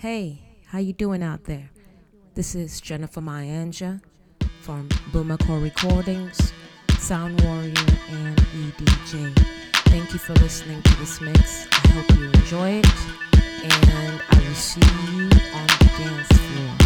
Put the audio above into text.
Hey, how you doing out there? This is Jenifa Mayanja from Bu-Mako Recordings, Sound Warrior, and EDJ. Thank you for listening to this mix. I hope you enjoy it, and I will see you on the dance floor.